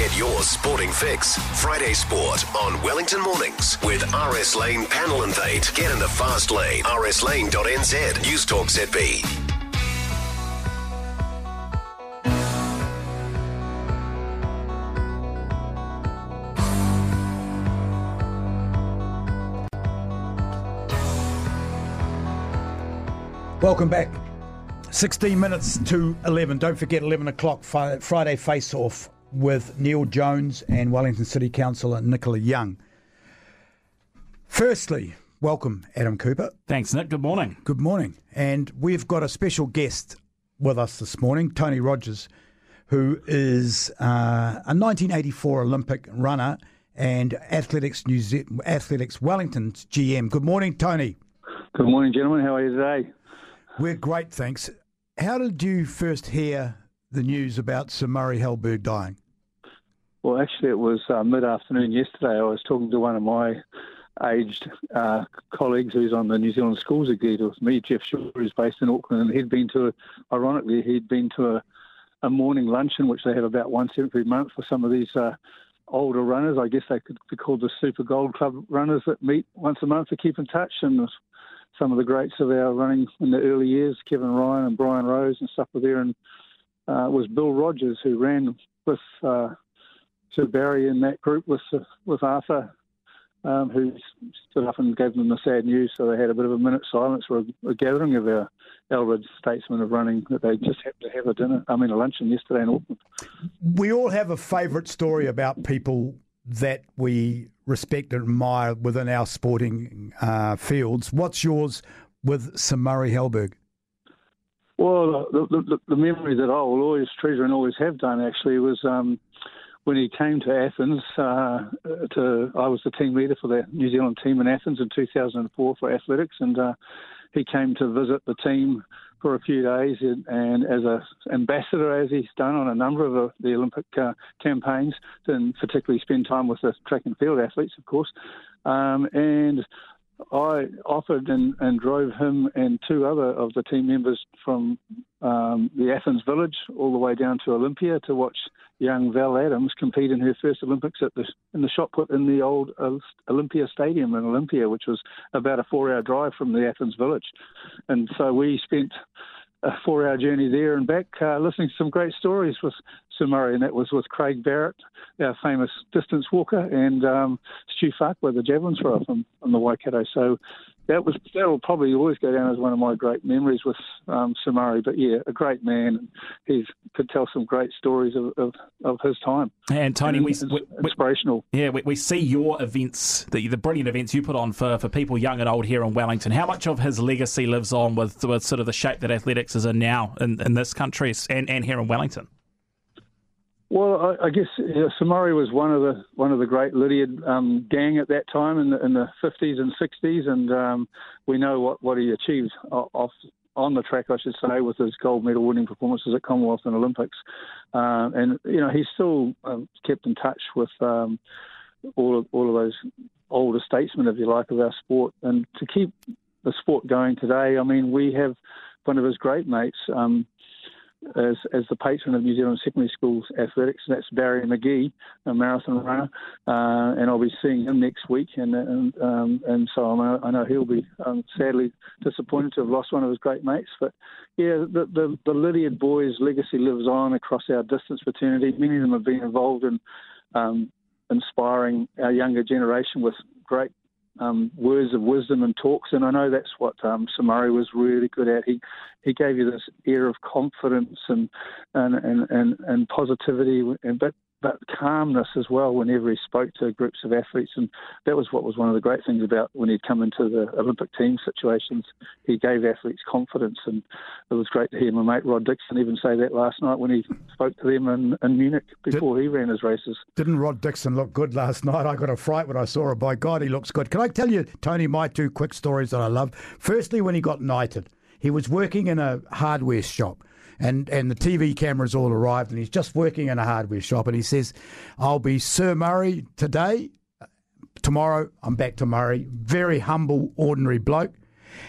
Get your sporting fix. Friday Sport on Wellington Mornings with RS Lane Panel and Invade. Get in the fast lane. rslane.nz. News Talk ZB. Welcome back. 16 minutes to 11. Don't forget 11 o'clock Friday face off with Neil Jones and Wellington City Councillor Nicola Young. Firstly, welcome, Adam Cooper. Thanks, Nick. Good morning. Good morning. And we've got a special guest with us this morning, Tony Rogers, who is uh, a 1984 Olympic runner and Athletics New Ze- Athletics Wellington's GM. Good morning, Tony. Good morning, gentlemen. How are you today? We're great, thanks. How did you first hear the news about Sir Murray Halberg dying? Well, actually, it was uh, mid afternoon yesterday. I was talking to one of my aged uh, colleagues who's on the New Zealand Schools Executive with me, Jeff Shaw, who's based in Auckland, and he'd been to, a, ironically, he'd been to a, a morning luncheon, which they have about once every month for some of these uh, older runners. I guess they could be called the Super Gold Club runners that meet once a month to keep in touch. And some of the greats of our running in the early years, Kevin Ryan and Brian Rose and stuff were there, and uh, was Bill Rogers who ran with uh, Sir Barry in that group with with Arthur, um, who stood up and gave them the sad news. So they had a bit of a minute silence for a, a gathering of our elder statesmen of running that they just happened to have a dinner, I mean a luncheon yesterday in Auckland. We all have a favourite story about people that we respect and admire within our sporting uh, fields. What's yours with Sir Murray Halberg? Well, the, the, the, memory that I will always treasure and always have done actually was um, when he came to Athens. Uh, to I was the team leader for the New Zealand team in Athens in 2004 for athletics, and uh, he came to visit the team for a few days, and, and as an ambassador, as he's done on a number of the Olympic uh, campaigns, and particularly spend time with the track and field athletes, of course. Um, and I offered and, and drove him and two other of the team members from um, the Athens village all the way down to Olympia to watch young Val Adams compete in her first Olympics at the in the shot put in the old Olympia Stadium in Olympia, which was about a four-hour drive from the Athens village. And so we spent a four-hour journey there and back, uh, listening to some great stories with Sir Murray, and that was with Craig Barrett, our famous distance walker, and um, Stu Farquhar, the javelin thrower from, from the Waikato. So that was that will probably always go down as one of my great memories with um, Murray. But yeah, a great man. He could tell some great stories of, of, of his time. And Tony, and we, we, inspirational. Yeah, we, we, see your events, the, the brilliant events you put on for, for people young and old here in Wellington. How much of his legacy lives on with, with sort of the shape that athletics is in now in, in this country and, and here in Wellington? Well, I, I guess know, Sir was one of the one of the great Lydiard um, gang at that time in the in the 50s and 60s, and um, we know what, what he achieved off on the track, I should say, with his gold medal winning performances at Commonwealth and Olympics. Uh, and you know, he's still um, kept in touch with um, all of all of those older statesmen, if you like, of our sport, and to keep the sport going today. I mean, we have one of his great mates. As, as the patron of New Zealand secondary schools athletics. and That's Barry Magee, a marathon runner, uh, and I'll be seeing him next week. And and, um, and so I know, I know he'll be um, sadly disappointed to have lost one of his great mates. But yeah, the, the, the Lydiard boys' legacy lives on across our distance fraternity. Many of them have been involved in um, inspiring our younger generation with great um, words of wisdom and talks, and I know that's what um, Murray was really good at. He he gave you this air of confidence and and and and, and positivity, and but but calmness as well whenever he spoke to groups of athletes. And that was what was one of the great things about when he'd come into the Olympic team situations. He gave athletes confidence, and it was great to hear my mate Rod Dixon even say that last night when he spoke to them in, in Munich before Did, he ran his races. Didn't Rod Dixon look good last night? I got a fright when I saw him. By God, he looks good. Can I tell you, Tony, my two quick stories that I love? Firstly, when he got knighted, he was working in a hardware shop and and the TV cameras all arrived, and he's just working in a hardware shop, and he says, "I'll be Sir Murray today." Tomorrow, I'm back to Murray. Very humble, ordinary bloke.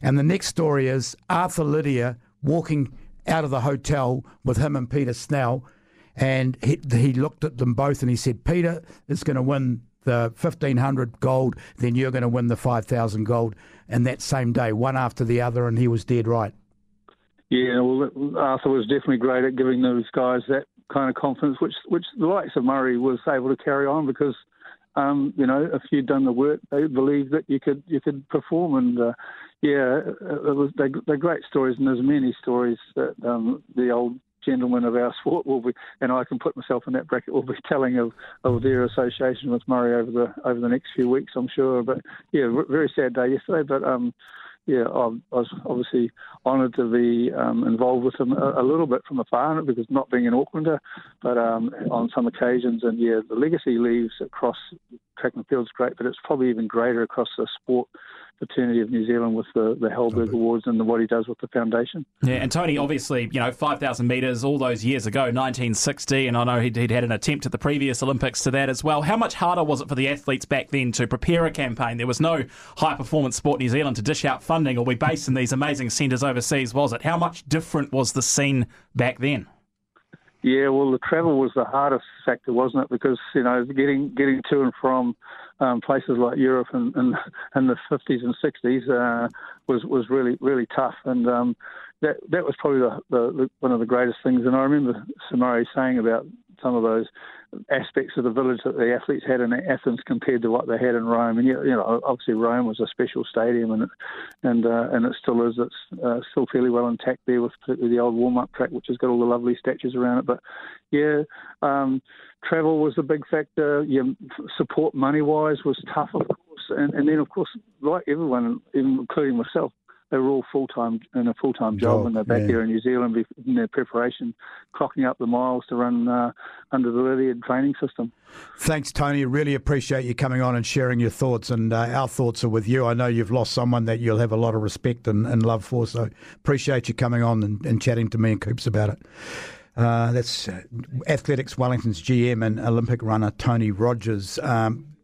And the next story is Arthur Lydiard walking out of the hotel with him and Peter Snell. And he, he looked at them both and he said, Peter is going to win the 1500 gold, then you're going to win the 5000 gold. And that same day, one after the other, and he was dead right. Yeah, well, Arthur was definitely great at giving those guys that kind of confidence, which which the likes of Murray was able to carry on because, um, you know, if you'd done the work, they believed that you could you could perform. And uh, yeah, it was they, they're great stories, and there's many stories that um, the old gentlemen of our sport will be, and I can put myself in that bracket, will be telling of, of their association with Murray over the over the next few weeks, I'm sure. But yeah, very sad day yesterday, but um, yeah, I was obviously honoured to be um, involved with him a, a, little bit from afar because not being an Aucklander, but um, on some occasions, and yeah, the legacy leaves across track and field is great, but it's probably even greater across the sport fraternity of New Zealand with the, the Halberg Awards and the, what he does with the foundation. Yeah, and Tony, obviously, you know, 5,000 metres all those years ago, 1960, and I know he'd, he'd, had an attempt at the previous Olympics to that as well. How much harder was it for the athletes back then to prepare a campaign? There was no high performance sport New Zealand to dish out funding or be based in these amazing centres overseas, was it? How much different was the scene back then? Yeah, well, the travel was the hardest factor, wasn't it? Because you know, getting getting to and from um, places like Europe and in, in, the 50s and 60s uh, was was really really tough, and um, that that was probably the, the, the, one of the greatest things. And I remember Sir Murray saying about some of those aspects of the village that the athletes had in Athens compared to what they had in Rome. And you know, obviously Rome was a special stadium, and and uh, and it still is. It's uh, still fairly well intact there, with particularly the old warm-up track, which has got all the lovely statues around it. But yeah, um, travel was a big factor. Support money-wise was tough, of course, and, and then of course, like everyone, including myself, they were all full time in a full time job, job, and they're back yeah. here in New Zealand in their preparation, clocking up the miles to run uh, under the Lydiard training system. Thanks, Tony. Really appreciate you coming on and sharing your thoughts, and uh, our thoughts are with you. I know you've lost someone that you'll have a lot of respect and, and love for, so appreciate you coming on and, and chatting to me and Coops about it. Uh, that's uh, Athletics Wellington's GM and Olympic runner Tony Rogers. Um,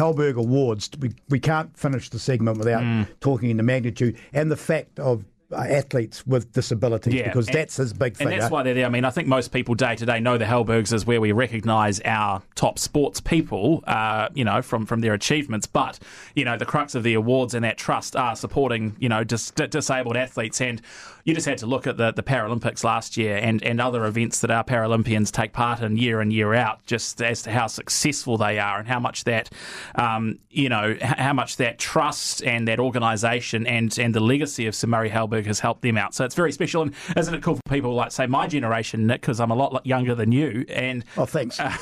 Halberg Awards, we, we can't finish the segment without mm. talking in the magnitude and the fact of athletes with disabilities yeah, because and, that's his big thing. And that's why they're there. I mean, I think most people day to day know the Halbergs is where we recognise our top sports people, uh, you know, from, from their achievements. But, you know, the crux of the awards and that trust are supporting, you know, dis- disabled athletes. And you just had to look at the, the Paralympics last year and, and other events that our Paralympians take part in year in, year out, just as to how successful they are and how much that, um, you know, how much that trust and that organisation and, and the legacy of Sir Murray Halberg has helped them out. So it's very special. And isn't it cool for people like, say, my generation, Nick, because I'm a lot younger than you. And Oh, thanks. Uh,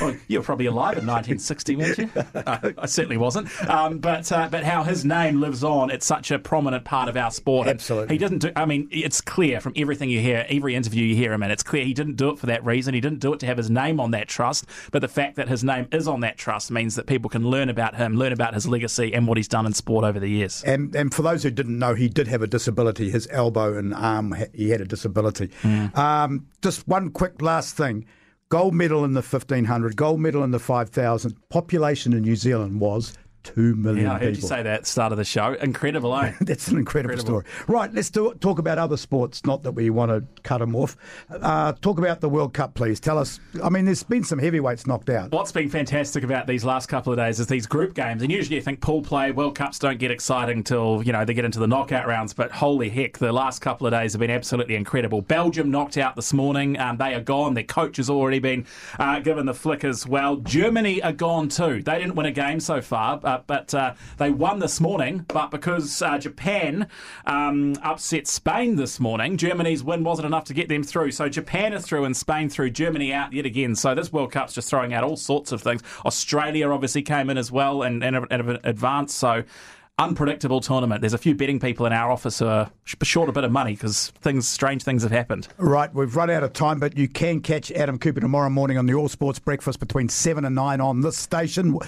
well, you were probably alive in 1960, weren't you? Uh, I certainly wasn't. Um, but uh, but how his name lives on, it's such a prominent part of our sport. Absolutely. He doesn't do, I mean, it's clear from everything you hear, every interview you hear him in, it's clear he didn't do it for that reason. He didn't do it to have his name on that trust. But the fact that his name is on that trust means that people can learn about him, learn about his legacy and what he's done in sport over the years. And, and for those who didn't know, he did have a disability. His elbow and arm, he had a disability. Mm. Um, just one quick last thing gold medal in the 1500, gold medal in the 5000. Population in New Zealand was two million yeah, I heard people. you say that at the start of the show. Incredible, eh? That's an incredible, incredible, story. Right, let's do, talk about other sports. Not that we want to cut them off. Uh, talk about the World Cup, please. Tell us. I mean, there's been some heavyweights knocked out. What's been fantastic about these last couple of days is these group games. And usually you think pool play, World Cups don't get exciting till you know they get into the knockout rounds. But holy heck, the last couple of days have been absolutely incredible. Belgium knocked out this morning. Um, they are gone. Their coach has already been uh, given the flick as well. Germany are gone too. They didn't win a game so far, uh, but uh, they won this morning, but because uh, Japan um, upset Spain this morning, Germany's win wasn't enough to get them through. So Japan is through and Spain through, Germany out yet again. So this World Cup's just throwing out all sorts of things. Australia obviously came in as well and, and, and advanced. So unpredictable tournament. There's a few betting people in our office who are short a bit of money because things, strange things have happened. Right, we've run out of time, but you can catch Adam Cooper tomorrow morning on the All Sports Breakfast between seven and nine on this station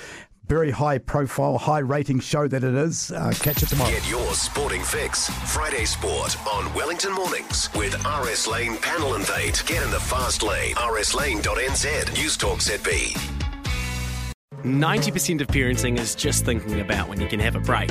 very high profile, high rating show that it is. Uh, catch it tomorrow. Get your sporting fix. Friday Sport on Wellington Mornings with RS Lane Panel Invade. Get in the fast lane. rslane.nz. News Talk ZB. 90% of parenting is just thinking about when you can have a break.